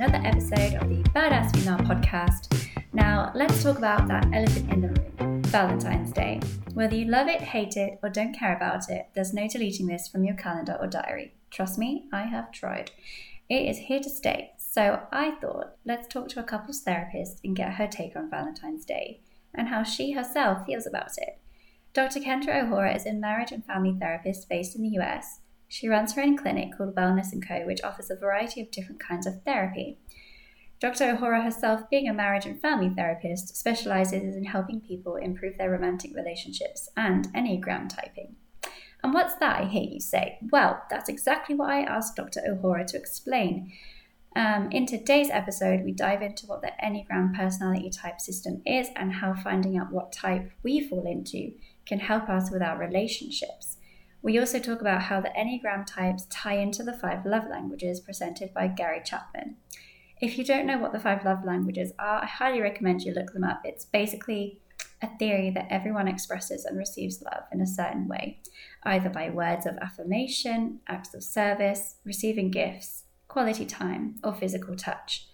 another episode of the Badass Female podcast. Now, let's talk about that elephant in the room Valentine's Day. Whether you love it, hate it, or don't care about it, there's no deleting this from your calendar or diary. Trust me, I have tried. It is here to stay. So I thought, let's talk to a couples therapist and get her take on Valentine's Day and how she herself feels about it. Dr. Kendra O'Hora is a marriage and family therapist based in the US she runs her own clinic called Wellness & Co., which offers a variety of different kinds of therapy. Dr. O'Hora herself, being a marriage and family therapist, specializes in helping people improve their romantic relationships and Enneagram typing. And what's that, I hear you say? Well, that's exactly what I asked Dr. O'Hora to explain. Um, in today's episode, we dive into what the Enneagram personality type system is and how finding out what type we fall into can help us with our relationships. We also talk about how the Enneagram types tie into the five love languages presented by Gary Chapman. If you don't know what the five love languages are, I highly recommend you look them up. It's basically a theory that everyone expresses and receives love in a certain way, either by words of affirmation, acts of service, receiving gifts, quality time, or physical touch.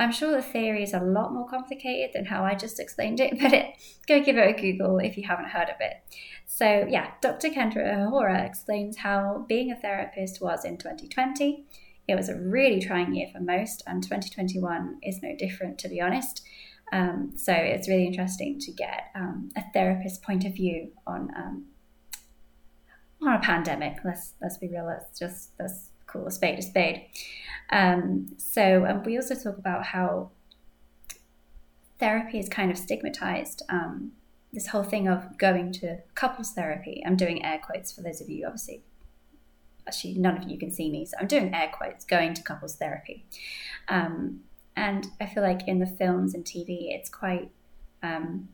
I'm sure the theory is a lot more complicated than how I just explained it, but it, go give it a Google if you haven't heard of it. So, yeah, Dr. Kendra O'Hora explains how being a therapist was in 2020. It was a really trying year for most, and 2021 is no different, to be honest. Um, so, it's really interesting to get um, a therapist's point of view on um, on a pandemic. Let's let's be real. Let's just let's call a spade a spade. Um, so, and we also talk about how therapy is kind of stigmatized. Um, this whole thing of going to couples therapy. I'm doing air quotes for those of you, obviously. Actually, none of you can see me, so I'm doing air quotes, going to couples therapy. Um, and I feel like in the films and TV, it's quite, um,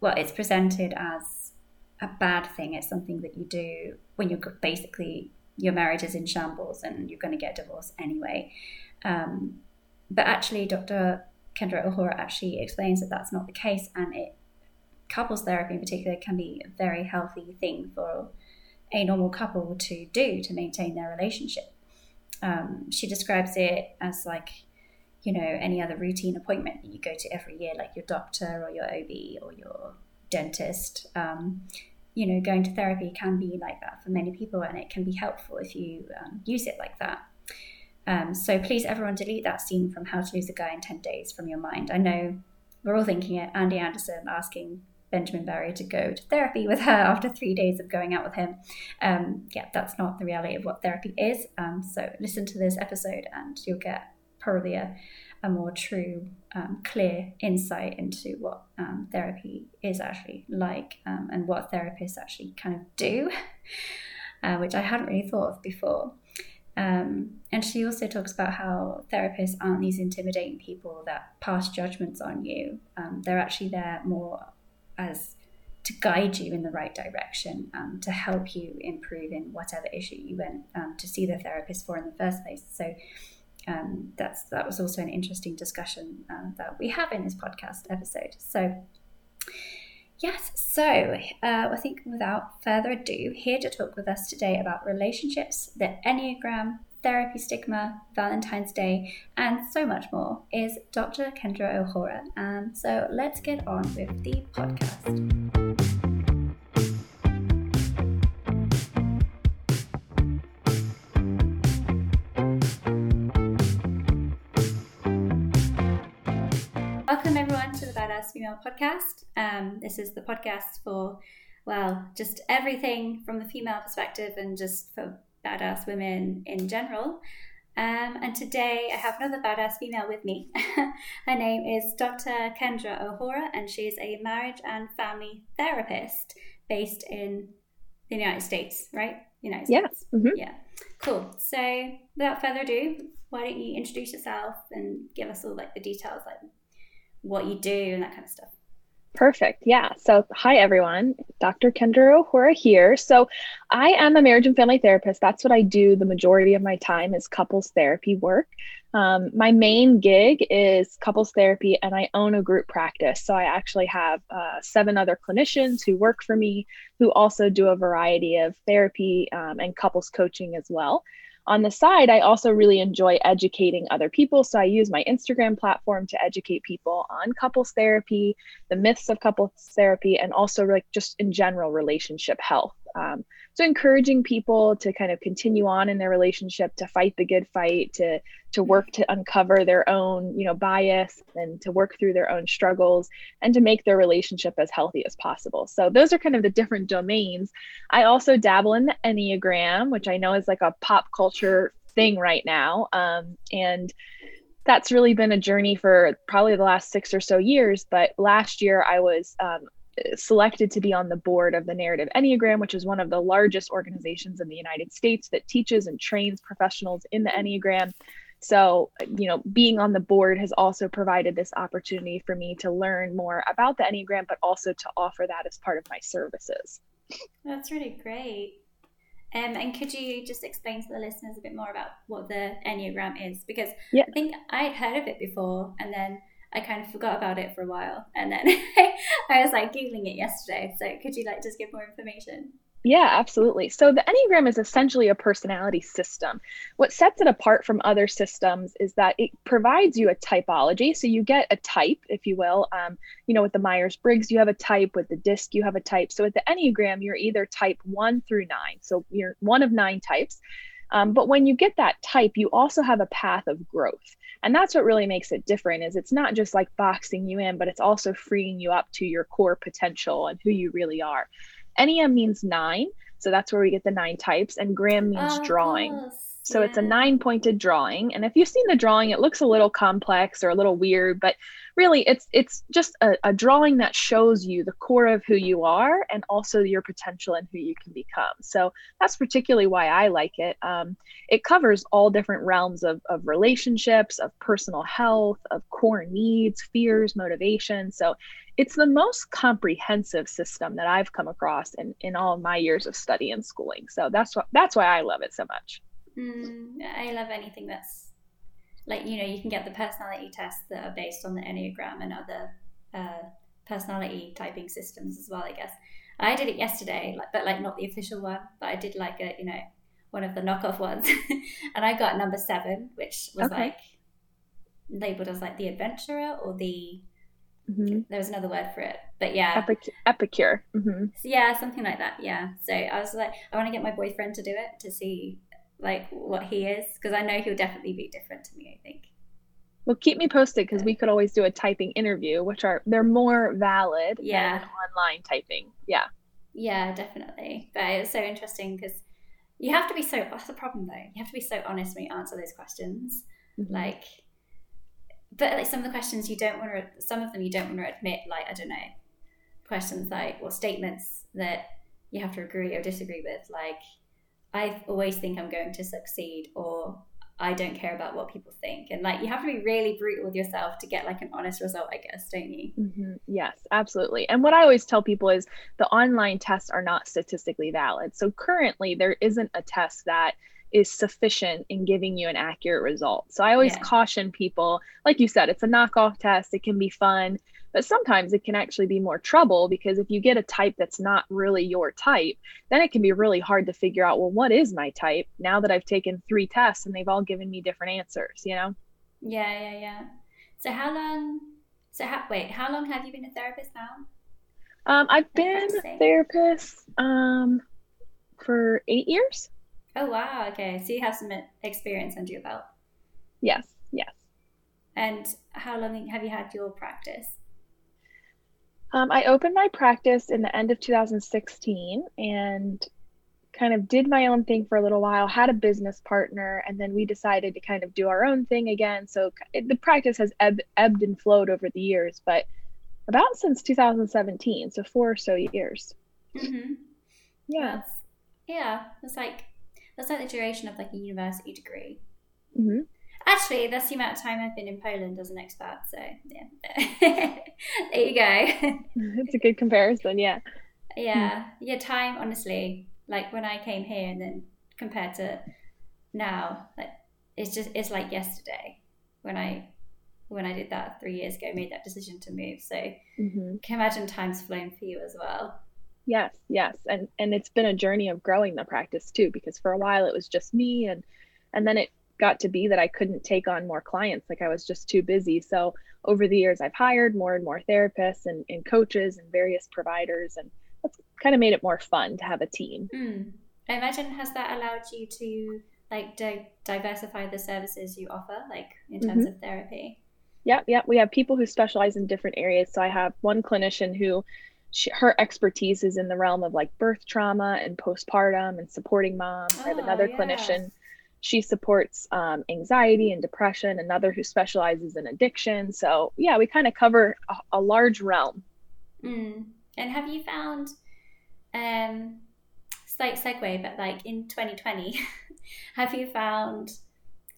well, it's presented as a bad thing. It's something that you do when you're basically your marriage is in shambles and you're going to get divorced anyway. Um, but actually, Dr. Kendra O'Hora actually explains that that's not the case, and it couples therapy in particular can be a very healthy thing for a normal couple to do to maintain their relationship. Um, she describes it as like, you know, any other routine appointment that you go to every year, like your doctor or your OB or your dentist. Um, you know, going to therapy can be like that for many people, and it can be helpful if you um, use it like that. Um, so please, everyone, delete that scene from How to Lose a Guy in 10 Days from your mind. I know we're all thinking it. Andy Anderson asking Benjamin Barry to go to therapy with her after three days of going out with him. Um, yeah, that's not the reality of what therapy is. Um, so listen to this episode and you'll get probably a, a more true, um, clear insight into what um, therapy is actually like um, and what therapists actually kind of do, uh, which I hadn't really thought of before. Um, and she also talks about how therapists aren't these intimidating people that pass judgments on you. Um, they're actually there more as to guide you in the right direction, um, to help you improve in whatever issue you went um, to see the therapist for in the first place. So um, that's that was also an interesting discussion uh, that we have in this podcast episode. So, yes, so uh, I think without further ado, here to talk with us today about relationships, the Enneagram, therapy stigma, Valentine's Day, and so much more is Dr. Kendra O'Hora. Um, so let's get on with the podcast. Female Podcast. Um, this is the podcast for, well, just everything from the female perspective and just for badass women in general. Um, and today I have another badass female with me. Her name is Dr. Kendra O'Hora, and she's a marriage and family therapist based in the United States, right? United States. Yeah. Mm-hmm. Yeah. Cool. So without further ado, why don't you introduce yourself and give us all like the details, like what you do and that kind of stuff. Perfect. Yeah. So, hi everyone. Dr. Kendra O'Hora here. So, I am a marriage and family therapist. That's what I do the majority of my time is couples therapy work. Um, my main gig is couples therapy, and I own a group practice. So, I actually have uh, seven other clinicians who work for me who also do a variety of therapy um, and couples coaching as well on the side, I also really enjoy educating other people. So I use my Instagram platform to educate people on couples therapy, the myths of couples therapy, and also like just in general relationship health. Um, so encouraging people to kind of continue on in their relationship, to fight the good fight, to to work to uncover their own, you know, bias and to work through their own struggles and to make their relationship as healthy as possible. So those are kind of the different domains. I also dabble in the Enneagram, which I know is like a pop culture thing right now. Um, and that's really been a journey for probably the last six or so years. But last year I was um, selected to be on the board of the Narrative Enneagram, which is one of the largest organizations in the United States that teaches and trains professionals in the Enneagram. So, you know, being on the board has also provided this opportunity for me to learn more about the Enneagram, but also to offer that as part of my services. That's really great. Um, and could you just explain to the listeners a bit more about what the Enneagram is? Because yeah. I think I'd heard of it before and then I kind of forgot about it for a while. And then I was like Googling it yesterday. So could you like just give more information? Yeah, absolutely. So the Enneagram is essentially a personality system. What sets it apart from other systems is that it provides you a typology. So you get a type, if you will. Um, you know, with the Myers Briggs, you have a type. With the DISC, you have a type. So with the Enneagram, you're either type one through nine. So you're one of nine types. Um, but when you get that type, you also have a path of growth. And that's what really makes it different is it's not just like boxing you in, but it's also freeing you up to your core potential and who you really are. Ennea means nine. So that's where we get the nine types. And gram means oh, drawing. So yeah. it's a nine pointed drawing. And if you've seen the drawing, it looks a little complex or a little weird, but really it's it's just a, a drawing that shows you the core of who you are and also your potential and who you can become. So that's particularly why I like it. Um, it covers all different realms of, of relationships, of personal health, of core needs, fears, motivation. So it's the most comprehensive system that I've come across in, in all my years of study and schooling. So that's what that's why I love it so much. Mm, I love anything that's like you know you can get the personality tests that are based on the enneagram and other uh, personality typing systems as well. I guess I did it yesterday, like, but like not the official one, but I did like a you know one of the knockoff ones, and I got number seven, which was okay. like labeled as like the adventurer or the Mm-hmm. There was another word for it, but yeah, Epic- epicure. Mm-hmm. yeah, something like that. Yeah. So I was like, I want to get my boyfriend to do it to see like what he is because I know he'll definitely be different to me. I think. Well, keep me posted because we could always do a typing interview, which are they're more valid yeah. than online typing. Yeah. Yeah, definitely. But it's so interesting because you have to be so. That's the problem though. You have to be so honest when you answer those questions. Mm-hmm. Like but like some of the questions you don't want to some of them you don't want to admit like i don't know questions like or statements that you have to agree or disagree with like i always think i'm going to succeed or i don't care about what people think and like you have to be really brutal with yourself to get like an honest result i guess don't you mm-hmm. yes absolutely and what i always tell people is the online tests are not statistically valid so currently there isn't a test that is sufficient in giving you an accurate result. So I always yeah. caution people, like you said, it's a knockoff test, it can be fun, but sometimes it can actually be more trouble because if you get a type that's not really your type, then it can be really hard to figure out, well, what is my type now that I've taken three tests and they've all given me different answers, you know? Yeah, yeah, yeah. So how long, so how, wait, how long have you been a therapist now? Um, I've been a therapist um, for eight years. Oh wow, okay. So you have some experience under your belt. Yes, yes. And how long have you had your practice? Um, I opened my practice in the end of 2016 and kind of did my own thing for a little while, had a business partner, and then we decided to kind of do our own thing again. So it, the practice has ebb, ebbed and flowed over the years, but about since 2017, so four or so years. Mm-hmm. Yeah. That's, yeah, it's like that's like the duration of like a university degree. Mm-hmm. Actually, that's the amount of time I've been in Poland as an expat. So yeah, there you go. it's a good comparison. Yeah. Yeah. Yeah. Time, honestly, like when I came here and then compared to now, like it's just it's like yesterday when I when I did that three years ago, made that decision to move. So mm-hmm. can imagine time's flown for you as well. Yes, yes, and and it's been a journey of growing the practice too, because for a while it was just me, and and then it got to be that I couldn't take on more clients, like I was just too busy. So over the years, I've hired more and more therapists and, and coaches and various providers, and that's kind of made it more fun to have a team. Mm. I imagine has that allowed you to like di- diversify the services you offer, like in terms mm-hmm. of therapy? Yeah, yeah. We have people who specialize in different areas. So I have one clinician who she, her expertise is in the realm of like birth trauma and postpartum and supporting moms. Oh, I have another yes. clinician. She supports um, anxiety and depression. Another who specializes in addiction. So yeah, we kind of cover a, a, large realm. Mm. And have you found, um, slight segue, but like in 2020, have you found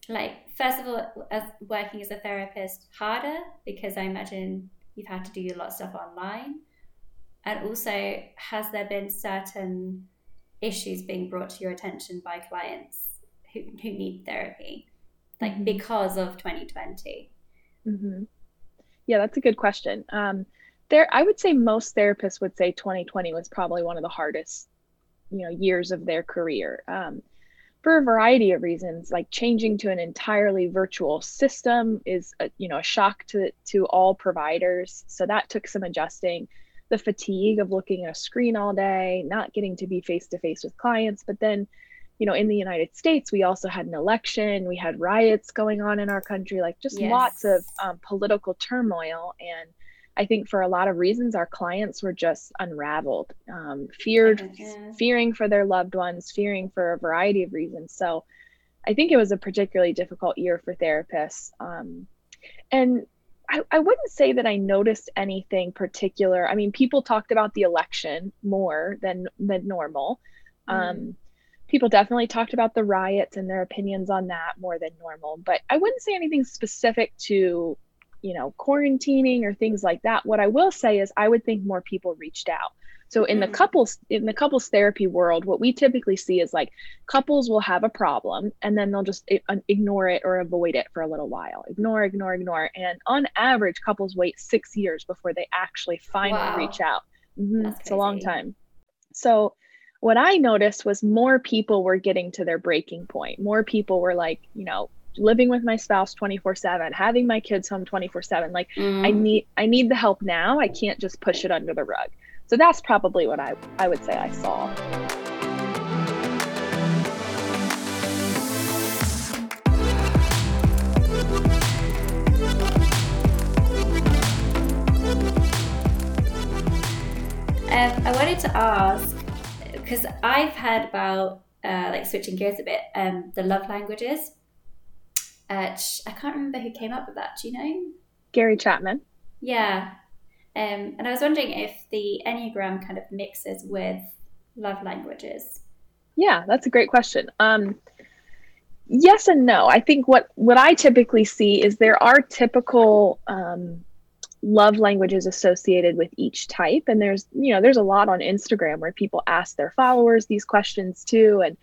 like first of all as working as a therapist harder because i imagine you've had to do a lot of stuff online and also has there been certain issues being brought to your attention by clients who, who need therapy like mm-hmm. because of 2020 mm-hmm. yeah that's a good question. Um, there i would say most therapists would say 2020 was probably one of the hardest you know years of their career. Um, for a variety of reasons like changing to an entirely virtual system is a, you know a shock to to all providers. So that took some adjusting. The fatigue of looking at a screen all day not getting to be face to face with clients but then you know in the united states we also had an election we had riots going on in our country like just yes. lots of um, political turmoil and I think for a lot of reasons, our clients were just unraveled, um, feared, mm-hmm. fearing for their loved ones, fearing for a variety of reasons. So I think it was a particularly difficult year for therapists. Um, and I, I wouldn't say that I noticed anything particular. I mean, people talked about the election more than than normal. Mm. Um, people definitely talked about the riots and their opinions on that more than normal. But I wouldn't say anything specific to you know, quarantining or things like that. What I will say is I would think more people reached out. So in the mm. couples in the couples therapy world, what we typically see is like couples will have a problem and then they'll just ignore it or avoid it for a little while. Ignore, ignore, ignore. And on average, couples wait 6 years before they actually finally wow. reach out. Mm-hmm. It's a long time. So what I noticed was more people were getting to their breaking point. More people were like, you know, living with my spouse 24/7 having my kids home 24/7 like mm. I need I need the help now I can't just push it under the rug so that's probably what I I would say I saw Um, I wanted to ask because I've heard about uh, like switching gears a bit, um, the love languages. Uh, I can't remember who came up with that. Do you know? Gary Chapman. Yeah. Um, and I was wondering if the Enneagram kind of mixes with love languages. Yeah, that's a great question. Um, yes and no. I think what what I typically see is there are typical um, love languages associated with each type. And there's you know there's a lot on instagram where people ask their followers these questions too. And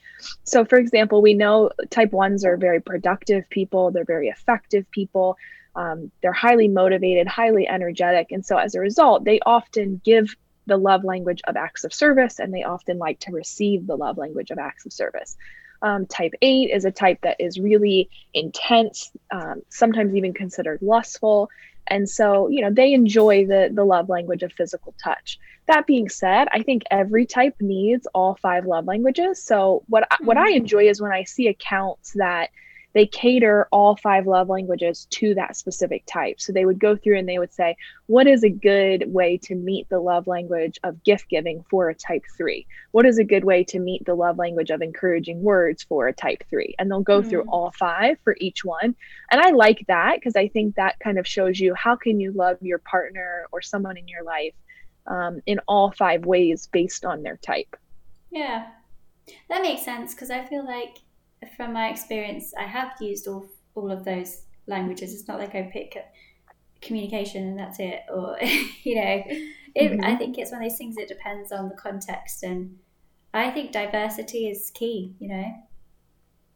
so for example we know type ones are very productive people. They're very effective people. Um, they're highly motivated highly energetic. And so as a result they often give the love language of acts of service and they often like to receive the love language of acts of service. Um, type 8 is a type that is really intense um, sometimes even considered lustful and so you know they enjoy the the love language of physical touch that being said i think every type needs all five love languages so what mm-hmm. what i mm-hmm. enjoy is when i see accounts that they cater all five love languages to that specific type. So they would go through and they would say, what is a good way to meet the love language of gift giving for a type three? What is a good way to meet the love language of encouraging words for a type three? And they'll go mm-hmm. through all five for each one. And I like that because I think that kind of shows you how can you love your partner or someone in your life um, in all five ways based on their type. Yeah, that makes sense because I feel like from my experience, I have used all all of those languages. It's not like I pick communication and that's it, or you know, it, mm-hmm. I think it's one of those things. It depends on the context, and I think diversity is key. You know,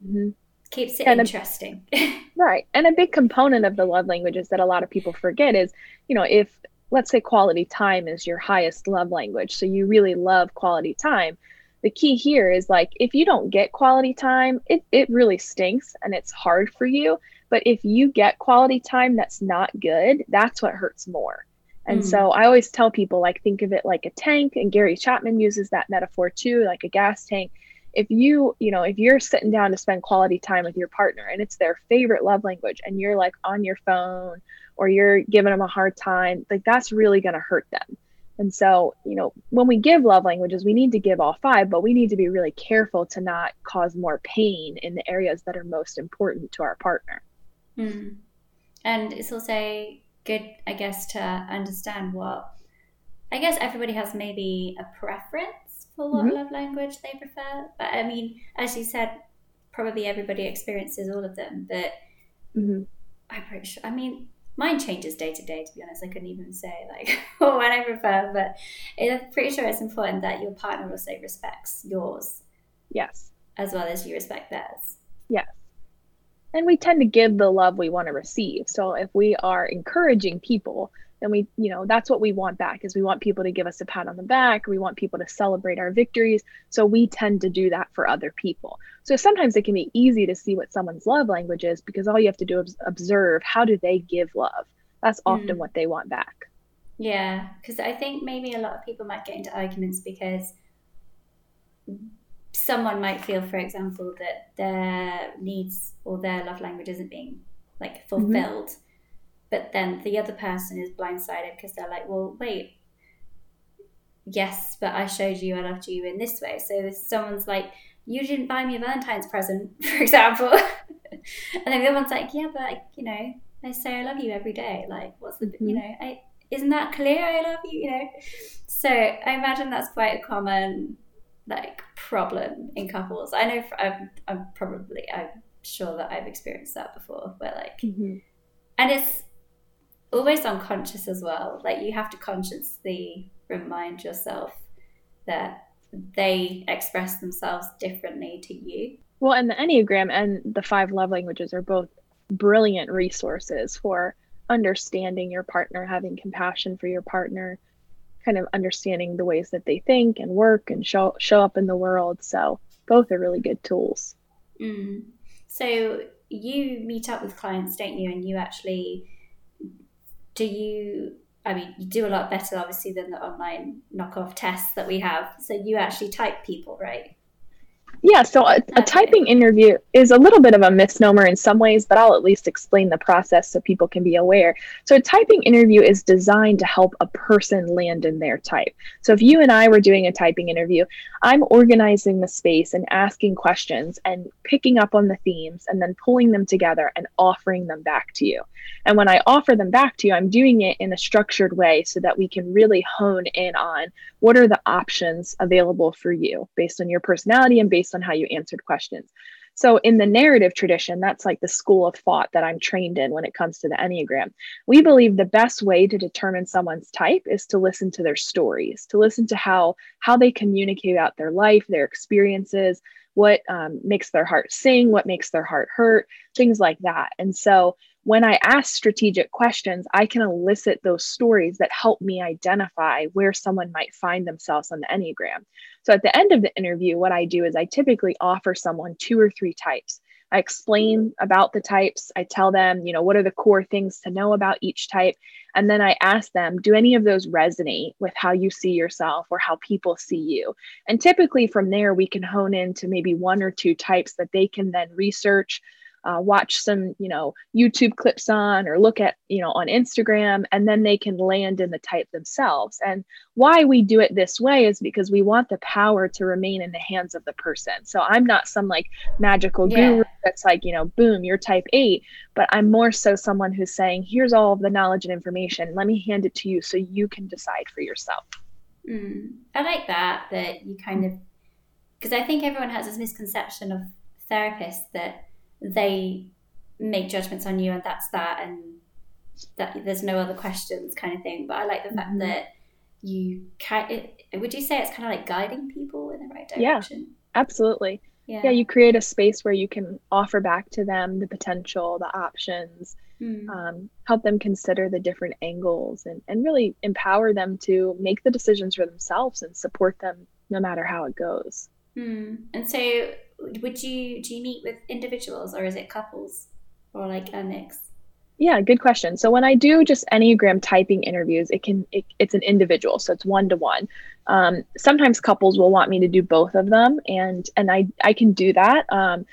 mm-hmm. keeps it and interesting. A, right, and a big component of the love languages that a lot of people forget is, you know, if let's say quality time is your highest love language, so you really love quality time the key here is like if you don't get quality time, it, it really stinks and it's hard for you. But if you get quality time that's not good, that's what hurts more. And mm. so I always tell people like think of it like a tank and Gary Chapman uses that metaphor too, like a gas tank. If you, you know, if you're sitting down to spend quality time with your partner and it's their favorite love language and you're like on your phone or you're giving them a hard time, like that's really going to hurt them. And so, you know, when we give love languages, we need to give all five, but we need to be really careful to not cause more pain in the areas that are most important to our partner. Mm. And it's also good, I guess, to understand what, I guess everybody has maybe a preference for what mm-hmm. love language they prefer. But I mean, as you said, probably everybody experiences all of them, but mm-hmm. I'm pretty sure, I mean, mine changes day to day to be honest. I couldn't even say like what i prefer but i'm pretty sure it's important that your partner also respects yours. Yes. As well as you respect theirs. Yes. And we tend to give the love we want to receive. So if we are encouraging people then we you know that's what we want back is we want people to give us a pat on the back. We want people to celebrate our victories. So we tend to do that for other people so sometimes it can be easy to see what someone's love language is because all you have to do is observe how do they give love that's often mm. what they want back yeah because i think maybe a lot of people might get into arguments because someone might feel for example that their needs or their love language isn't being like mm-hmm. fulfilled mm-hmm but then the other person is blindsided because they're like, well, wait, yes, but I showed you I loved you in this way. So someone's like, you didn't buy me a Valentine's present, for example. and then the other one's like, yeah, but you know, I say I love you every day. Like, what's the, mm-hmm. you know, I, isn't that clear? I love you, you know? So I imagine that's quite a common like problem in couples. I know I'm, I'm probably, I'm sure that I've experienced that before where like, mm-hmm. and it's, almost unconscious as well. Like you have to consciously remind yourself that they express themselves differently to you. Well, and the Enneagram and the five love languages are both brilliant resources for understanding your partner, having compassion for your partner, kind of understanding the ways that they think and work and show show up in the world. So both are really good tools. Mm. So you meet up with clients, don't you? And you actually do you I mean, you do a lot better, obviously, than the online knockoff tests that we have. So you actually type people, right? Yeah, so a, a, typing interview is a little bit of a misnomer in some ways, but I'll at least explain the process so people can be aware. So, a typing interview is designed to help a person land in their type. So, if you and I were doing a typing interview, I'm organizing the space and asking questions and picking up on the themes and then pulling them together and offering them back to you. And when I offer them back to you, I'm doing it in a structured way so that we can really hone in on what are the options available for you based on your personality and based on how you answered questions. So, in the narrative tradition, that's like the school of thought that I'm trained in when it comes to the Enneagram. We believe the best way to determine someone's type is to listen to their stories, to listen to how how they communicate about their life, their experiences, what um, makes their heart sing, what makes their heart hurt, things like that. And so, when I ask strategic questions, I can elicit those stories that help me identify where someone might find themselves on the Enneagram. So at the end of the interview, what I do is I typically offer someone two or three types. I explain about the types. I tell them, you know, what are the core things to know about each type. And then I ask them, do any of those resonate with how you see yourself or how people see you? And typically from there, we can hone into maybe one or two types that they can then research, uh, watch some you know youtube clips on or look at you know on instagram and then they can land in the type themselves. And why we do it this way is because we want the power to remain in the hands of the person. So i'm not some like magical yeah. guru that's like you know boom you're type 8 but i'm more so someone who's saying here's all of the knowledge and information. Let me hand it to you so you can decide for yourself. Mm, i like that that you kind of because i think everyone has this misconception of therapists that they make judgments on you and that's that and that there's no other questions kind of thing. But I like the fact mm-hmm. that you can it, would you say it's kind of like guiding people in the right direction? Yeah, absolutely. Yeah. yeah, you create a space where you can offer back to them the potential, the options, mm. um, help them consider the different angles, and, and really empower them to make the decisions for themselves and support them no matter how it goes. Mm. And so, would you do you meet with individuals or is it couples or like a mix? Yeah, good question. So when I do just Enneagram typing interviews, it can it, it's an individual, so it's one to one. Sometimes couples will want me to do both of them, and and I I can do that. Um,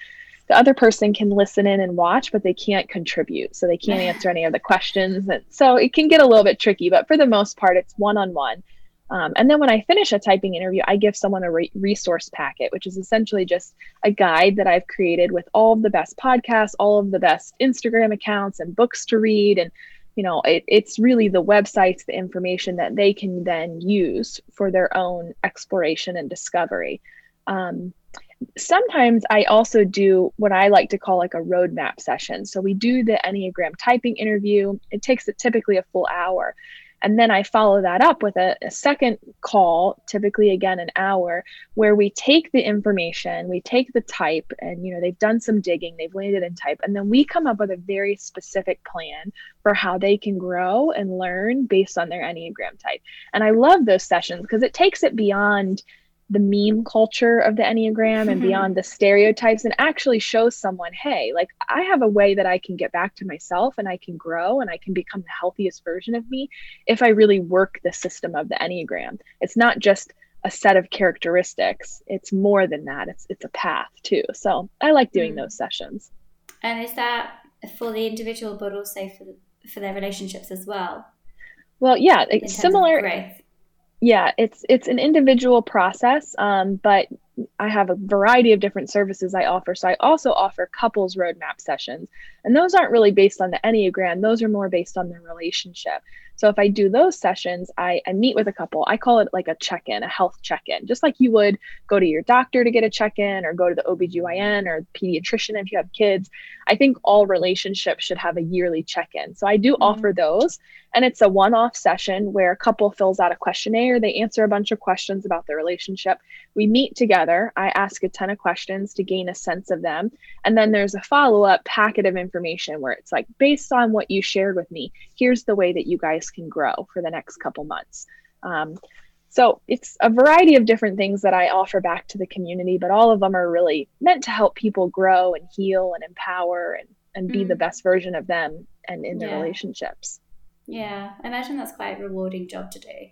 the other person can listen in and watch, but they can't contribute, so they can't answer any of the questions, and so it can get a little bit tricky. But for the most part, it's one on one. Um, and then when I finish a typing interview, I give someone a re- resource packet, which is essentially just a guide that I've created with all of the best podcasts, all of the best Instagram accounts, and books to read. And, you know, it, it's really the websites, the information that they can then use for their own exploration and discovery. Um, sometimes I also do what I like to call like a roadmap session. So we do the Enneagram typing interview. It takes it typically a full hour. And then I follow that up with a, a, second call, typically again an hour, where we take the information, we take the type, and you know, they've done some digging, they've landed in type, and then we come up with a very specific plan for how they can grow and learn based on their Enneagram type. And I love those sessions because it takes it beyond the meme culture of the Enneagram and beyond the stereotypes and actually shows someone, hey, like I have a way that I can get back to myself and I can grow and I can become the healthiest version of me if I really work the system of the Enneagram. It's not just a set of characteristics. It's more than that. It's it's a path too. So I like doing mm. those sessions. And is that for the individual but also for the, for their relationships as well? Well, yeah, it's similar yeah it's it's an individual process um, but i have a variety of different services i offer. So i also offer couples roadmap sessions and those aren't really based on the enneagram. Those are more based on their relationship so if I do those sessions, I, I meet with a couple. I call it like a check in, a health check in, just like you would go to your doctor to get a check in or go to the OBGYN or pediatrician if you have kids. I think all relationships should have a yearly check in. So I do mm-hmm. offer those. And it's a one off session where a couple fills out a questionnaire. They answer a bunch of questions about their relationship. We meet together. I ask a ton of questions to gain a sense of them. And then there's a follow up packet of information where it's like, based on what you shared with me, here's the way that you guys can grow for the next couple months. Um, so it's a variety of different things that I offer back to the community, but all of them are really meant to help people grow and heal and empower and, and be mm. the best version of them and in their relationships. Yeah, I imagine that's quite a rewarding job to do.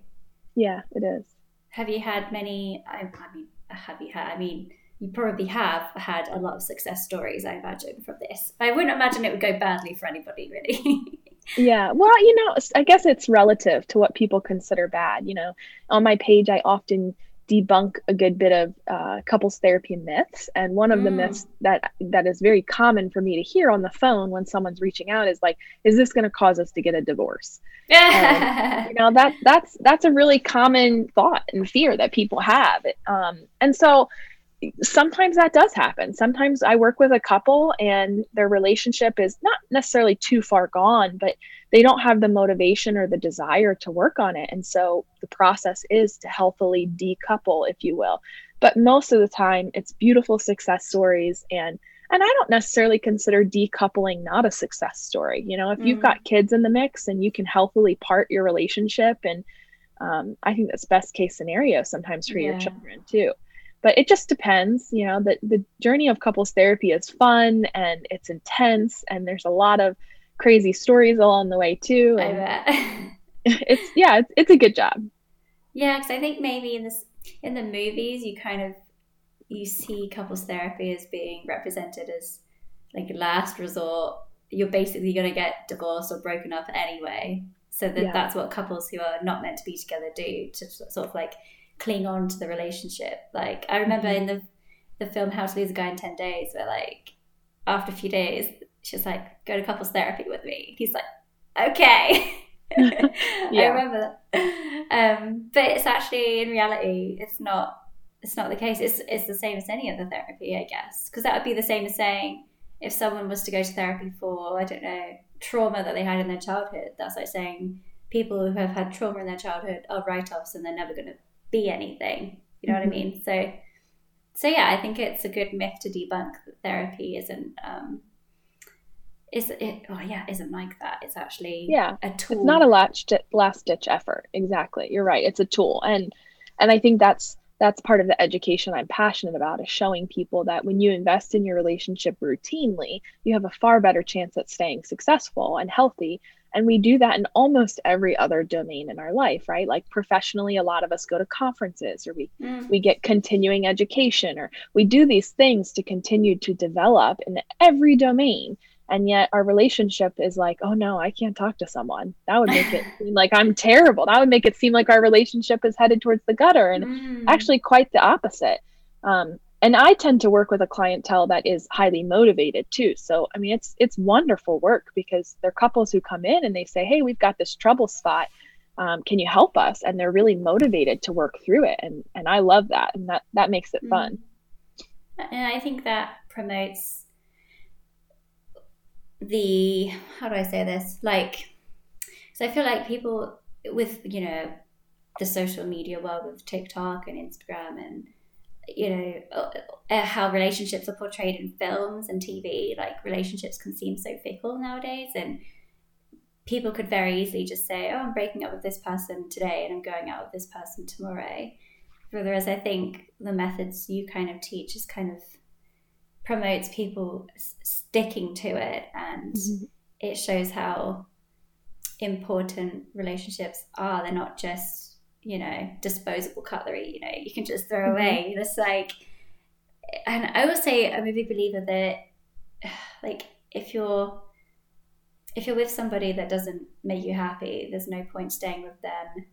Yeah, it is. Have you had many? I, I mean, have you had? I mean, you probably have had a lot of success stories, I imagine, from this. I wouldn't imagine it would go badly for anybody, really. yeah. Well, you know, I guess it's relative to what people consider bad. You know, on my page, I often debunk a good bit of uh, couples therapy myths and one of mm. the myths that that is very common for me to hear on the phone when someone's reaching out is like is this going to cause us to get a divorce and, you know that that's that's a really common thought and fear that people have um, and so sometimes that does happen. Sometimes I work with a couple and their relationship is not necessarily too far gone, but they don't have the motivation or the desire to work on it. And so the process is to healthily decouple, if you will. But most of the time, it's beautiful success stories and and I don't necessarily consider decoupling not a success story. You know, if mm you've got kids in the mix and you can healthily part your relationship, and um, I think that's best case scenario sometimes for yeah. your children too but it just depends you know the, the journey of couples therapy is fun and it's intense and there's a lot of crazy stories along the way too I bet. it's yeah it's, it's a good job yeah because i think maybe in this in the movies you kind of you see couples therapy as being represented as like last resort you're basically going to get divorced or broken up anyway so that yeah. that's what couples who are not meant to be together do to sort of like cling on to the relationship. Like I remember mm-hmm. in the the film How to Lose a Guy in Ten Days, where like after a few days, she's like, "Go to couples therapy with me." He's like, "Okay." I remember that. Um, but it's actually in reality, it's not. It's not the case. It's it's the same as any other therapy, I guess, because that would be the same as saying if someone was to go to therapy for, I don't know, trauma that they had in their childhood, that's like saying people who have had trauma in their childhood are write offs and they're never going to be anything. You know mm-hmm. what I mm-hmm. mean? So, so yeah, I think it's a good myth to debunk that therapy isn't um, is it oh yeah isn't like that it's actually yeah a tool it's not a last last ditch effort exactly you're right it's a tool and and i think that's that's part of the education i'm passionate about is showing people that when you invest in your relationship routinely you have a far better chance at staying successful and healthy and we do that in almost every other domain in our life right? Like professionally a lot of us go to conferences or we mm. we get continuing education or we do these things to continue to develop in every domain. And yet our relationship is like oh no i can't talk to someone. That would make it seem like i'm terrible. That would make it seem like our relationship is headed towards the gutter and mm. actually quite the opposite. Um, and i tend to work with a clientele that is highly motivated too. So i mean it's it's wonderful work because they're couples who come in and they say hey we've got this trouble spot. Um, can you help us? And they're really motivated to work through it. And and i love that. And that that makes it mm. fun. And i think that promotes the how do I say this? Like, so I feel like people with you know the social media world with TikTok and Instagram and you know uh, uh, how relationships are portrayed in films and TV. Like relationships can seem so fickle nowadays, and people could very easily just say, "Oh, I'm breaking up with this person today, and I'm going out with this person tomorrow." Whereas I think the methods you kind of teach is kind of promotes people sticking to it and mm-hmm. it shows how important relationships are they're not just you know disposable cutlery you know you can just throw mm-hmm. away it's like and i will say i'm a big believer that like if you're if you're with somebody that doesn't make you happy there's no point staying with them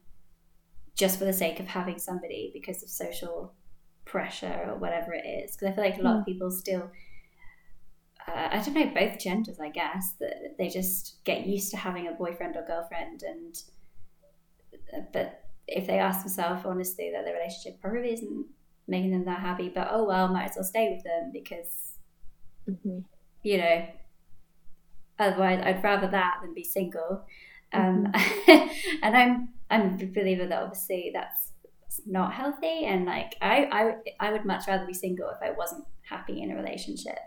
just for the sake of having somebody because of social pressure or whatever it is. Because I feel like a lot mm. of people still, uh, I don't know, both genders, I guess, that they just get used to having a boyfriend or girlfriend. And, but if they ask themselves honestly that their relationship probably isn't making them that happy, but oh well, might as well stay with them because, mm-hmm. you know, otherwise I'd rather that than be single. Um, mm-hmm. and I'm I'm a believer that obviously that's not healthy and like I, I i would much rather be single if i wasn't happy in a relationship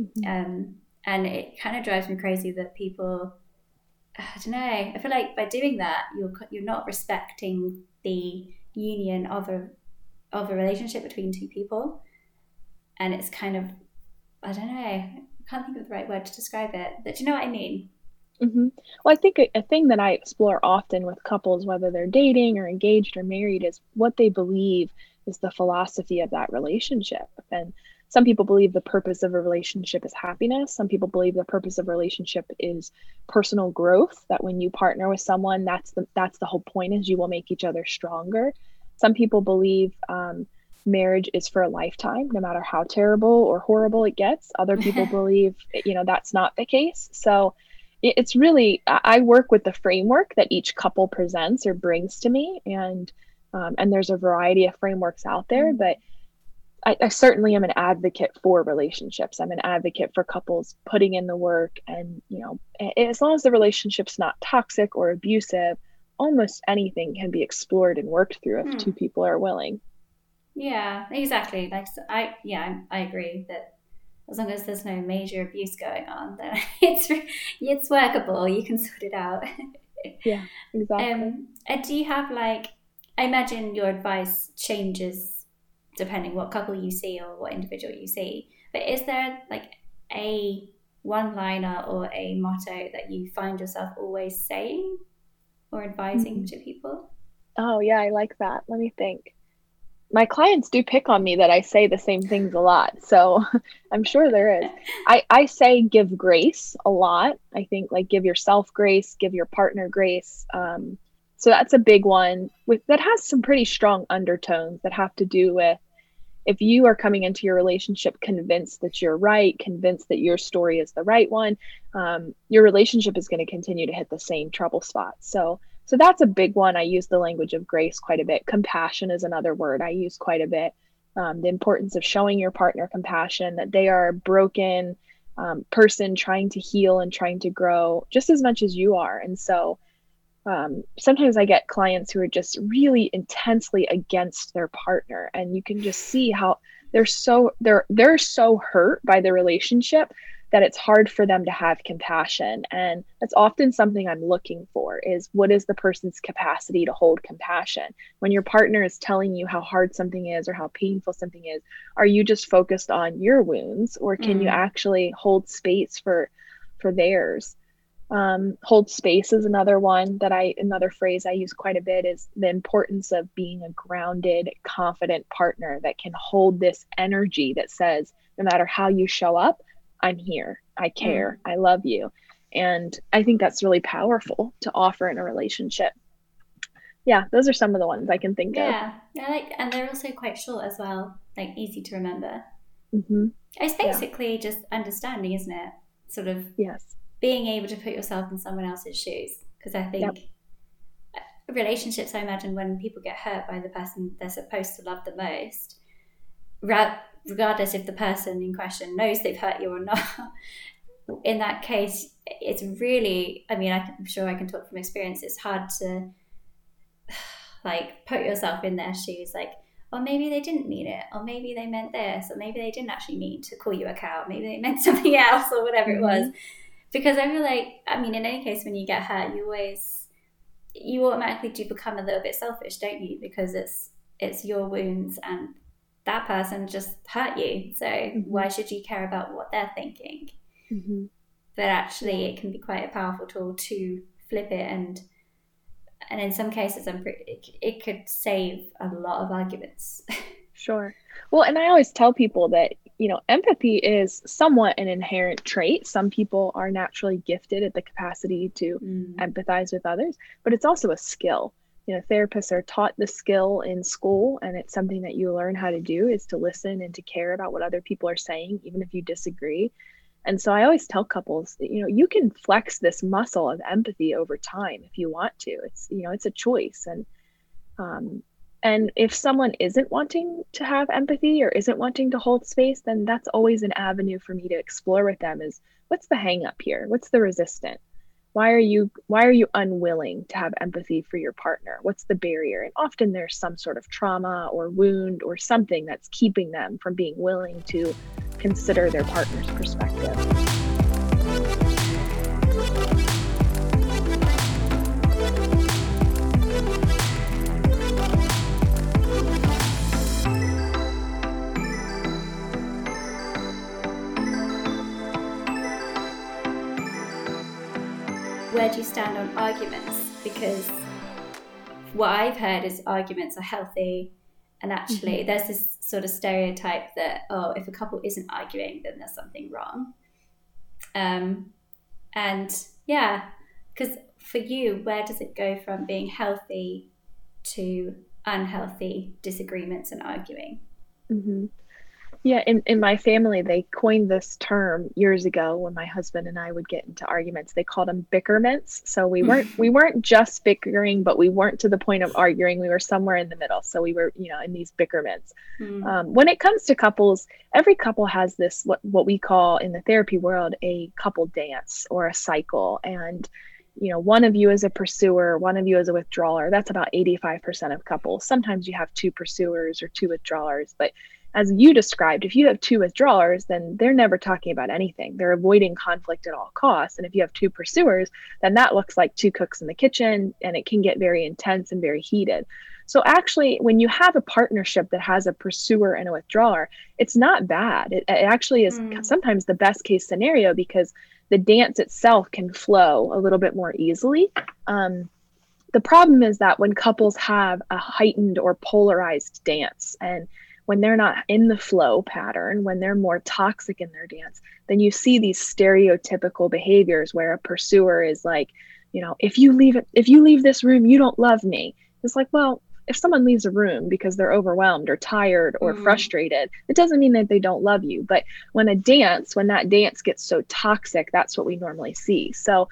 mm-hmm. um and it kind of drives me crazy that people i don't know i feel like by doing that you're you're not respecting the union of a of a relationship between two people and it's kind of i don't know i can't think of the right word to describe it but do you know what i mean Mm-hmm. Well, I think a, a, thing that I explore often with couples, whether they're dating or engaged or married, is what they believe is the philosophy of that relationship. And some people believe the purpose of a relationship is happiness. Some people believe the purpose of a relationship is personal growth. That when you partner with someone, that's the that's the whole point is you will make each other stronger. Some people believe um, marriage is for a lifetime, no matter how terrible or horrible it gets. Other people believe you know that's not the case. So it's really i work with the framework that each couple presents or brings to me and um, and there's a variety of frameworks out there mm-hmm. but I, I, certainly am an advocate for relationships i'm an advocate for couples putting in the work and you know as long as the relationship's not toxic or abusive almost anything can be explored and worked through if hmm. two people are willing yeah exactly like i yeah I, I agree that as long as there's no major abuse going on, then it's it's workable. You can sort it out. yeah, exactly. Um, and do you have like? I imagine your advice changes depending what couple you see or what individual you see. But is there like a one liner or a motto that you find yourself always saying or advising mm-hmm. to people? Oh yeah, I like that. Let me think my clients do pick on me that I say the same things a lot. So I'm sure there is. I, I say give grace a lot. I think like give yourself grace, give your partner grace. Um, so that's a big one with that has some pretty strong undertones that have to do with if you are coming into your relationship convinced that you're right, convinced that your story is the right one, um, your relationship is going to continue to hit the same trouble spots. So so that's a big one. I use the language of grace quite a bit. Compassion is another word I use quite a bit. Um, the importance of showing your partner compassion, that they are a broken, um, person trying to heal and trying to grow just as much as you are. And so um, sometimes I get clients who are just really intensely against their partner, and you can just see how they're so they're they're so hurt by the relationship that it's hard for them to have compassion. And that's often something i'm looking for is what is the person's capacity to hold compassion? When your partner is telling you how hard something is or how painful something is are you just focused on your wounds or can mm. you actually hold space for for theirs um, hold space is another one that i another phrase i use quite a bit is the importance of being a grounded confident partner that can hold this energy that says no matter how you show up I'm here. I care. Mm. I love you. And I think that's really powerful to offer in a relationship. Yeah, those are some of the ones I can think yeah. of. Yeah, like, and they're also quite short as well, like easy to remember. Mm-hmm. It's basically yeah. just understanding, isn't it? Sort of yes, being able to put yourself in someone else's shoes. Because I think yep. relationships, I imagine, when people get hurt by the person they're supposed to love the most, regardless if the person in question knows they've hurt you or not. in that case, it's really, I mean, I'm sure I can talk from experience, it's hard to like put yourself in their shoes. Like, or maybe they didn't mean it, or maybe they meant this, or maybe they didn't actually mean to call you a cow, maybe they meant something else, or whatever mm-hmm. it was. Because I feel like, I mean, in any case, when you get hurt, you always, you automatically do become a little bit selfish, don't you? Because it's it's your wounds and that person just hurt you. So mm-hmm. why should you care about what they're thinking? Mm-hmm. But actually, it can be quite a powerful tool to flip it and and in some cases, I'm pretty, it, it could save a lot of arguments. sure. Well, and I always tell people that you know empathy is somewhat an inherent trait. Some people are naturally gifted at the capacity to mm. empathize with others, but it's also a skill you know therapists are taught the skill in school and it's something that you learn how to do is to listen and to care about what other people are saying even if you disagree and so i always tell couples you know you can flex this muscle of empathy over time if you want to it's you know it's a choice and um and if someone isn't wanting to have empathy or isn't wanting to hold space then that's always an avenue for me to explore with them is what's the hang up here? What's the resistance why are you why are you unwilling to have empathy for your partner? What's the barrier? And often there's some sort of trauma or wound or something that's keeping them from being willing to consider their partner's perspective where do you stand on arguments? Because what I've heard is arguments are healthy, and actually, mm-hmm. there's this sort of stereotype that oh, if a couple isn't arguing, then there's something wrong. Um, and yeah, because for you, where does it go from being healthy to unhealthy disagreements and arguing? Mm-hmm. Yeah, in, in my family, they coined this term years ago when my husband and I would get into arguments. They called them bickerments. So we weren't we weren't just bickering, but we weren't to the point of arguing. We were somewhere in the middle. So we were, you know, in these bickerments. Mm. Um, when it comes to couples, every couple has this what what we call in the therapy world a couple dance or a cycle, and you know, one of you is a pursuer, one of you is a withdrawer. That's about 85% of couples. Sometimes you have two pursuers or two withdrawers, but as you described, if you have two withdrawers, then they're never talking about anything. They're avoiding conflict at all costs. And if you have two pursuers, then that looks like two cooks in the kitchen and it can get very intense and very heated. So, actually, when you have a partnership that has a pursuer and a withdrawer, it's not bad. It, it actually is mm. sometimes the best case scenario because the dance itself can flow a little bit more easily. Um, the problem is that when couples have a heightened or polarized dance and when they're not in the flow pattern, when they're more toxic in their dance, then you see these stereotypical behaviors where a pursuer is like, you know, if you leave it, if you leave this room, you don't love me. It's like, well, if someone leaves a room because they're overwhelmed or tired or mm. frustrated, it doesn't mean that they don't love you. But when a dance, when that dance gets so toxic, that's what we normally see. So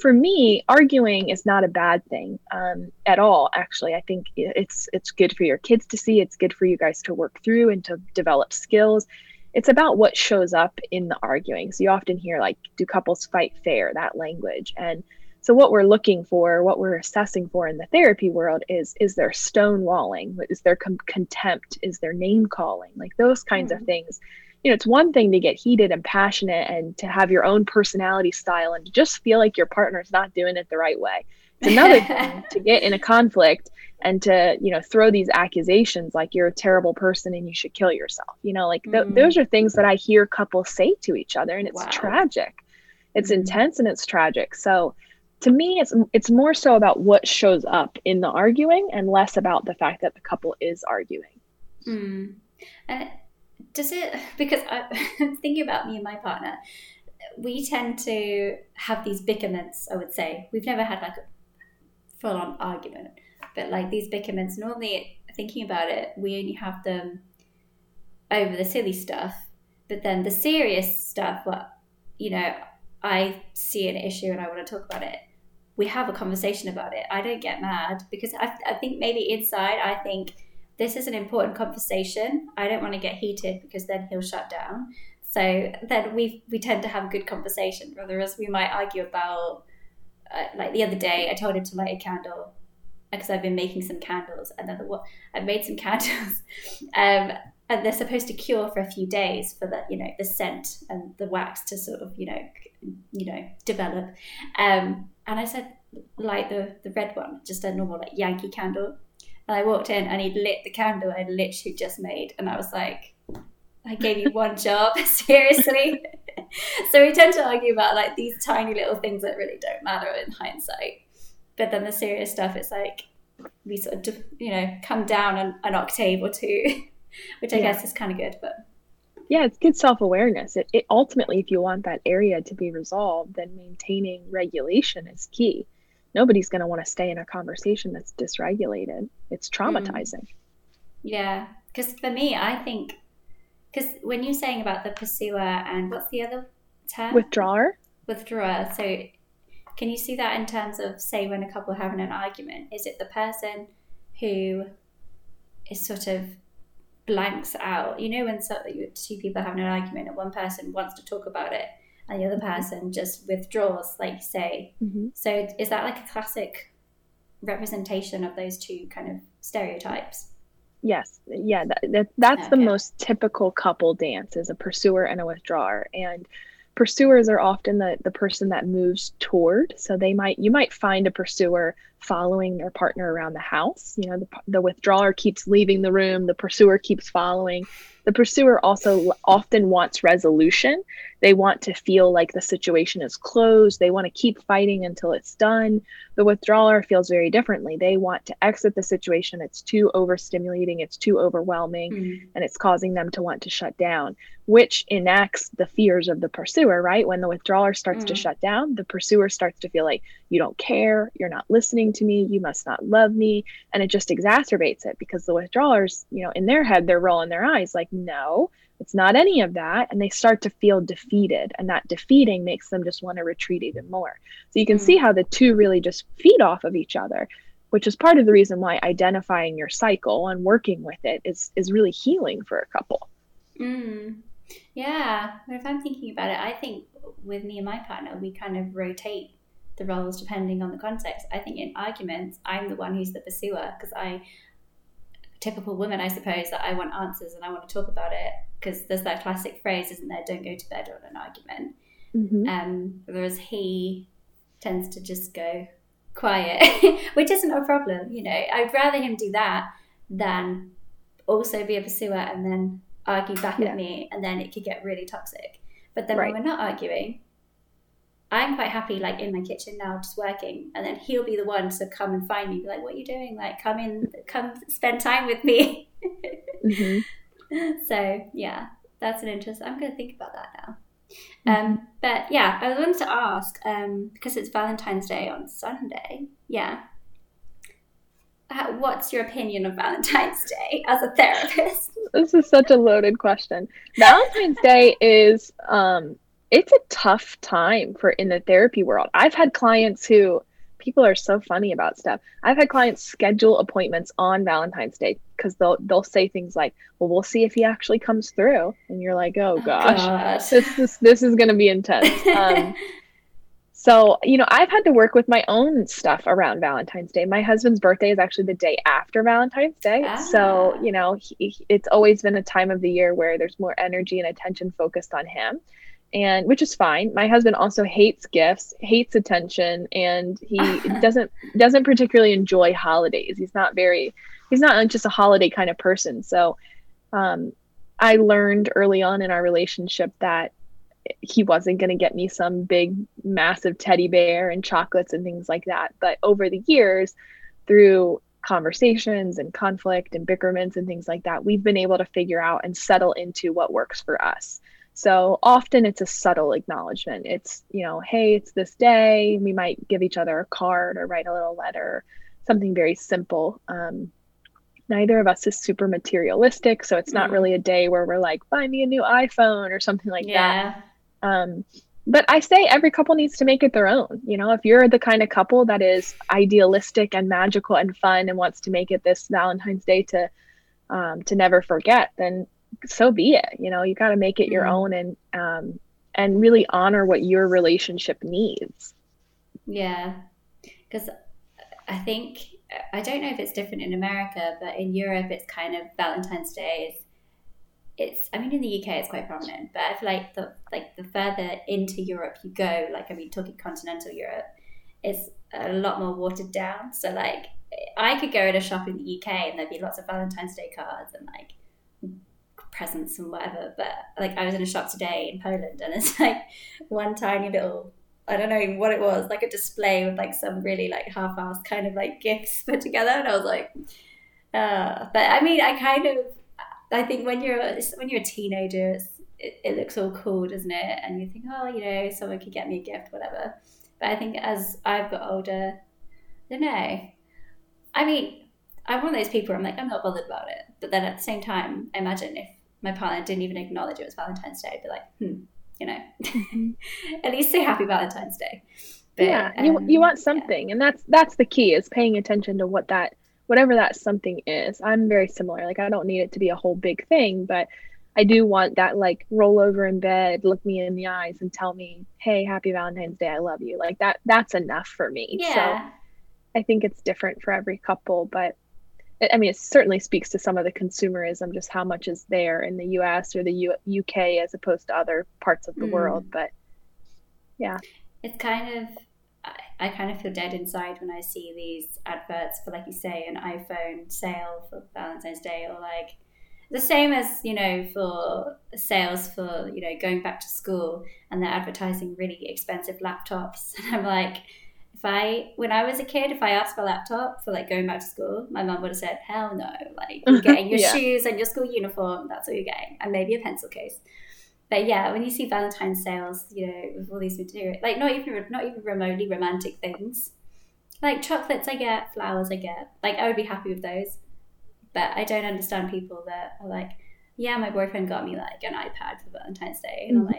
for me, arguing is not a bad thing um, at all. Actually, I think it's it's good for your kids to see. It's good for you guys to work through and to develop skills. it's about what shows up in the arguing. So you often hear like, do couples fight fair? That language. And so what we're looking for, what we're assessing for in the therapy world is is there stonewalling? Is there com- contempt? Is there name calling? Like those kinds mm-hmm. of things. You know, it's one thing to get heated and passionate and to have your own personality style and to just feel like your partner's not doing it the right way. It's another thing to get in a conflict and to you know throw these accusations like you're a terrible person and you should kill yourself you know like th- mm. those are things that i hear couples say to each other and it's wow. tragic it's mm. intense and it's tragic so to me it's it's more so about what shows up in the arguing and less about the fact that the couple is arguing mm. uh, does it because i'm thinking about me and my partner we tend to have these bickerments i would say we've never had like a full-on argument but like these bickerments, normally thinking about it, we only have them over the silly stuff. But then the serious stuff, what you know, I see an issue and I want to talk about it. We have a conversation about it. I don't get mad because I, I think maybe inside I think this is an important conversation. I don't want to get heated because then he'll shut down. So then we we tend to have a good conversation. rather as we might argue about, uh, like the other day, I told him to light a candle because I've been making some candles, and then the, I've made some candles, um, and they're supposed to cure for a few days for the you know the scent and the wax to sort of you know you know develop. Um, and I said light the the red one, just a normal like Yankee candle. And I walked in and he'd lit the candle I'd literally just made, and I was like, I gave you one job, seriously. so we tend to argue about like these tiny little things that really don't matter in hindsight but then the serious stuff, it's like we sort of you know come down an, an octave or two, which I yeah. guess is kind of good. But yeah, it's good self awareness. It, it ultimately, if you want that area to be resolved, then maintaining regulation is key. Nobody's going to want to stay in a conversation that's dysregulated. It's mm. traumatizing. Mm. Yeah, because for me, I think because when you're saying about the pursuer and what's the other term? Withdrawer. Withdrawer. So can you see that in terms of, say, when a couple are having an argument? Is it the person who is sort of blanks out? You know, when so, two people are having an argument and one person wants to talk about it and the other person just withdraws, like you say. Mm-hmm. So is that like a classic representation of those two kind of stereotypes? Yes, yeah, that, that that's okay. the most typical couple dance is a pursuer and a withdrawer. And pursuers are often the, the person that moves toward so they might you might find a pursuer following their partner around the house you know the, the withdrawer keeps leaving the room the pursuer keeps following the pursuer also often wants resolution. They want to feel like the situation is closed. They want to keep fighting until it's done. The withdrawer feels very differently. They want to exit the situation. It's too overstimulating it's too overwhelming mm-hmm. and it's causing them to want to shut down which enacts the fears of the pursuer, right? When the withdrawer starts mm. to shut down, the pursuer starts to feel like you don't care, you're not listening to me, you must not love me. And it just exacerbates it because the withdrawers, you know, in their head, they're rolling their eyes like, no, it's not any of that. And they start to feel defeated. And that defeating makes them just want to retreat even more. So you can mm. see how the two really just feed off of each other which is part of the reason why identifying your cycle and working with it is is really healing for a couple. Mm. Yeah, but if I'm thinking about it, I think with me and my partner, we kind of rotate the roles depending on the context. I think in arguments, I'm the one who's the pursuer because I, typical woman, I suppose, that I want answers and I want to talk about it because there's that classic phrase, isn't there? Don't go to bed on an argument. Mm-hmm. Um, whereas he tends to just go quiet, which isn't a problem. You know, I'd rather him do that than also be a pursuer and then argue back yeah. at me and then it could get really toxic. But then right. when we're not arguing, I'm quite happy like in my kitchen now just working and then he'll be the one to come and find me be like what are you doing like come in come spend time with me mm-hmm. so yeah that's an interest I'm going to think about that now mm-hmm. um, but yeah I was wanted to ask um, because it's Valentine's Day on Sunday yeah what's your opinion of Valentine's Day as a therapist? This is such a loaded question. Valentine's Day is um it's a tough time for in the therapy world. I've had clients who people are so funny about stuff. I've had clients schedule appointments on Valentine's Day because they'll they'll say things like, "Well, we'll see if he actually comes through," and you're like, "Oh gosh, gosh. this this this is going to be intense." Um, so you know, I've had to work with my own stuff around Valentine's Day. My husband's birthday is actually the day after Valentine's Day, ah. so you know, he, it's always been a time of the year where there's more energy and attention focused on him and which is fine. My husband also hates gifts, hates attention, and he doesn't doesn't particularly enjoy holidays. He's not very he's not just a holiday kind of person. So um, I learned early on in our relationship that he wasn't going to get me some big massive teddy bear and chocolates and things like that. But over the years, through conversations and conflict and bickerments and things like that, we've been able to figure out and settle into what works for us. So often it's a subtle acknowledgement. It's, you know, hey, it's this day. We might give each other a card or write a little letter, something very simple. Um, neither of us is super materialistic. So it's not mm-hmm. really a day where we're like, buy me a new iPhone or something like yeah. that. Um, but I say every couple needs to make it their own. You know, if you're the kind of couple that is idealistic and magical and fun and wants to make it this Valentine's Day to um, to never forget, then so be it you know you got to make it your mm-hmm. own and um and really honor what your relationship needs yeah because i think i don't know if it's different in america but in europe it's kind of valentine's day is it's i mean in the uk it's quite prominent but i feel like the like the further into europe you go like i mean talking continental europe it's a lot more watered down so like i could go in a shop in the uk and there'd be lots of valentine's day cards and like presents and whatever. But like I was in a shop today in Poland and it's like one tiny little I don't know what it was, like a display with like some really like half-assed kind of like gifts put together, and I was like, uh. But I mean, I kind of, I think when you're when you're a teenager, it, it looks all cool, doesn't it? And you think, oh, you know, someone could get me a gift, whatever. But I think as I've got older, I don't know. I mean, I'm one of those people. I'm like, I'm not bothered about it. But then at the same time, I imagine if my partner didn't even acknowledge it was Valentine's Day, I'd be like, hmm, you know, mm-hmm. at least say Happy Valentine's Day. But, yeah, you um, you want something, yeah. and that's that's the key is paying attention to what that whatever that something is. I'm very similar. Like I don't need it to be a whole big thing, but I do want that like roll over in bed, look me in the eyes, and tell me, "Hey, Happy Valentine's Day, I love you." Like that. That's enough for me. Yeah. So I think it's different for every couple, but I mean, it certainly speaks to some of the consumerism, just how much is there in the US or the U- UK as opposed to other parts of the mm. world. But yeah. It's kind of, I, kind of feel dead inside when I see these adverts for, like you say, an iPhone sale for Valentine's Day or like the same as, you know, for sales for, you know, going back to school and they're advertising really expensive laptops. And I'm like, If I, when I was a kid, if I asked for a laptop for like going back to school, my mum would have said, hell no, like you're getting your yeah. shoes and your school uniform, that's all you're getting, and maybe a pencil case. But yeah, when you see Valentine's sales, you know, with all these material, like not even not even remotely romantic things, like chocolates, I get flowers, I get. Like I would be happy with those, but I don't understand people that are like, yeah, my boyfriend got me like an iPad for Valentine's Day, and mm-hmm. I'm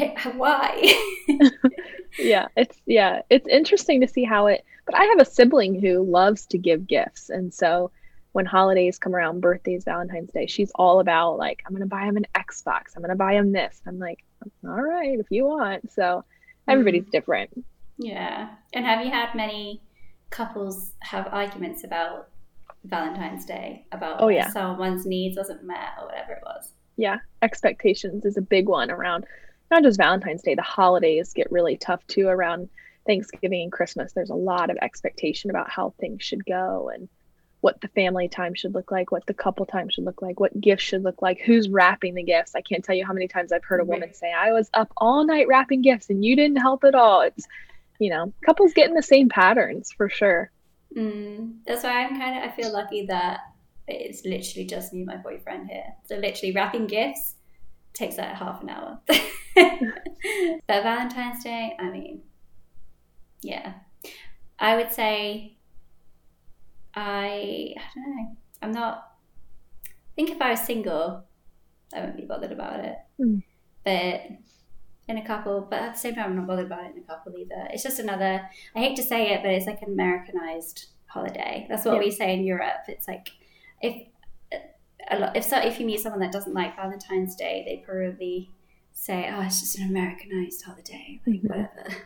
like why? Yeah it's yeah it's interesting to see how it but i have a sibling who loves to give gifts. And so when holidays come around birthdays valentine's day she's all about like i'm gonna buy him an xbox. I'm gonna buy him this. I'm like all right if you want. So everybody's mm-hmm. different. Yeah. And have you had many couples have arguments about valentine's day about oh yeah. someone's needs wasn't met or whatever it was? Yeah. Expectations is a big one around not just Valentine's Day, the holidays get really tough too around Thanksgiving and Christmas. There's a lot of expectation about how things should go and what the family time should look like, what the couple time should look like, what gifts should look like, who's wrapping the gifts. I can't tell you how many times I've heard a woman say, I was up all night wrapping gifts and you didn't help at all. It's, you know, couples get in the same patterns for sure. Mm, that's why I'm kind of, I feel lucky that it's literally just me and my boyfriend here. So literally wrapping gifts takes like half an hour. but Valentine's Day, I mean, yeah, I would say I, I don't know. I'm not. I think if I was single, I wouldn't be bothered about it. Mm. But in a couple, but at the same time, I'm not bothered about it in a couple either. It's just another. I hate to say it, but it's like an Americanized holiday. That's what yeah. we say in Europe. It's like if a lot if so if you meet someone that doesn't like Valentine's Day, they probably say, "Oh, it's just an Americanized holiday," like mm-hmm. whatever.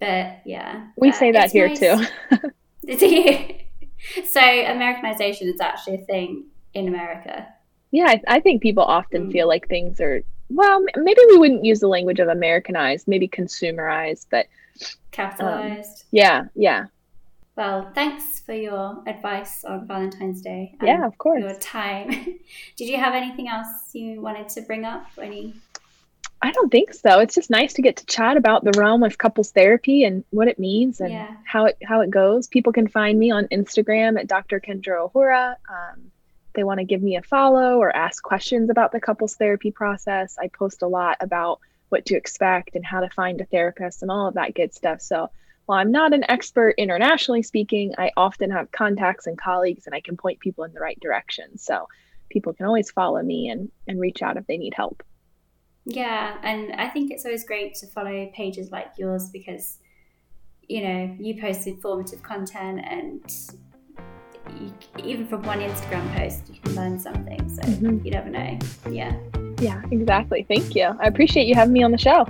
But yeah, we say that here nice. too. so Americanization is actually a thing in America. Yeah, I, I think people often mm. feel like things are well, maybe we wouldn't use the language of Americanized, maybe consumerized, but capitalized. Um, yeah, yeah. Well, thanks for your advice on Valentine's Day. yeah, of course. Your time. Did you have anything else you wanted to bring up? Any? I don't think so. It's just nice to get to chat about the realm of couples therapy and what it means and yeah. how it how it goes. People can find me on Instagram at Dr. Kendra O'Hora. Um, they want to give me a follow or ask questions about the couples therapy process, I post a lot about what to expect and how to find a therapist and all of that good stuff. So while I'm not an expert internationally speaking, I often have contacts and colleagues and I can point people in the right direction. So people can always follow me and, and reach out if they need help. Yeah, and I think it's always great to follow pages like yours because you know you post informative content and you, even from one Instagram post, you can learn something. So mm-hmm. you never know. Yeah. Yeah, exactly. Thank you. I appreciate you having me on the show.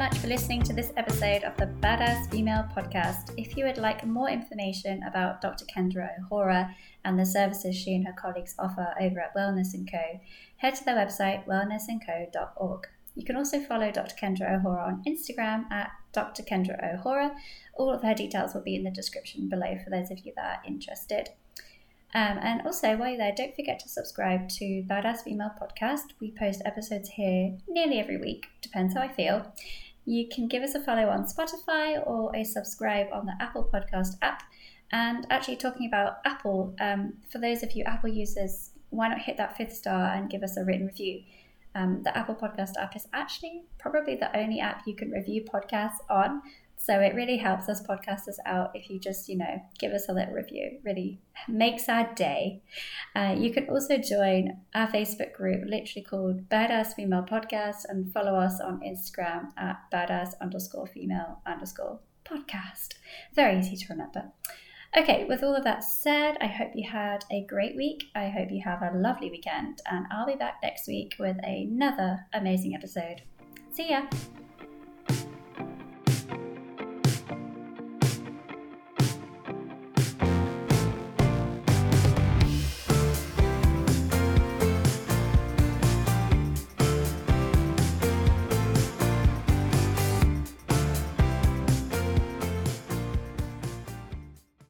Much for listening to this episode of the Badass Female Podcast. If you would like more information about Dr. Kendra O'Hora and the services she and her colleagues offer over at Wellness & Co., head to their website wellnessandco.org. You can also follow Dr. Kendra O'Hora on Instagram at Dr. Kendra O'Hora. All of her details will be in the description below for those of you that are interested. Um, and also, while you're there, don't forget to subscribe to Badass Female Podcast. We post episodes here nearly every week, depends how I feel. You can give us a follow on Spotify or a subscribe on the Apple Podcast app. And actually, talking about Apple, um, for those of you Apple users, why not hit that fifth star and give us a written review? Um, the Apple Podcast app is actually probably the only app you can review podcasts on. So it really helps us podcasters out if you just, you know, give us a little review. really makes our day. Uh, you can also join our Facebook group, literally called Badass Female Podcast, and follow us on Instagram at badass underscore female underscore podcast. Very easy to remember. Okay, with all of that said, I hope you had a great week. I hope you have a lovely weekend, and I'll be back next week with another amazing episode. See ya!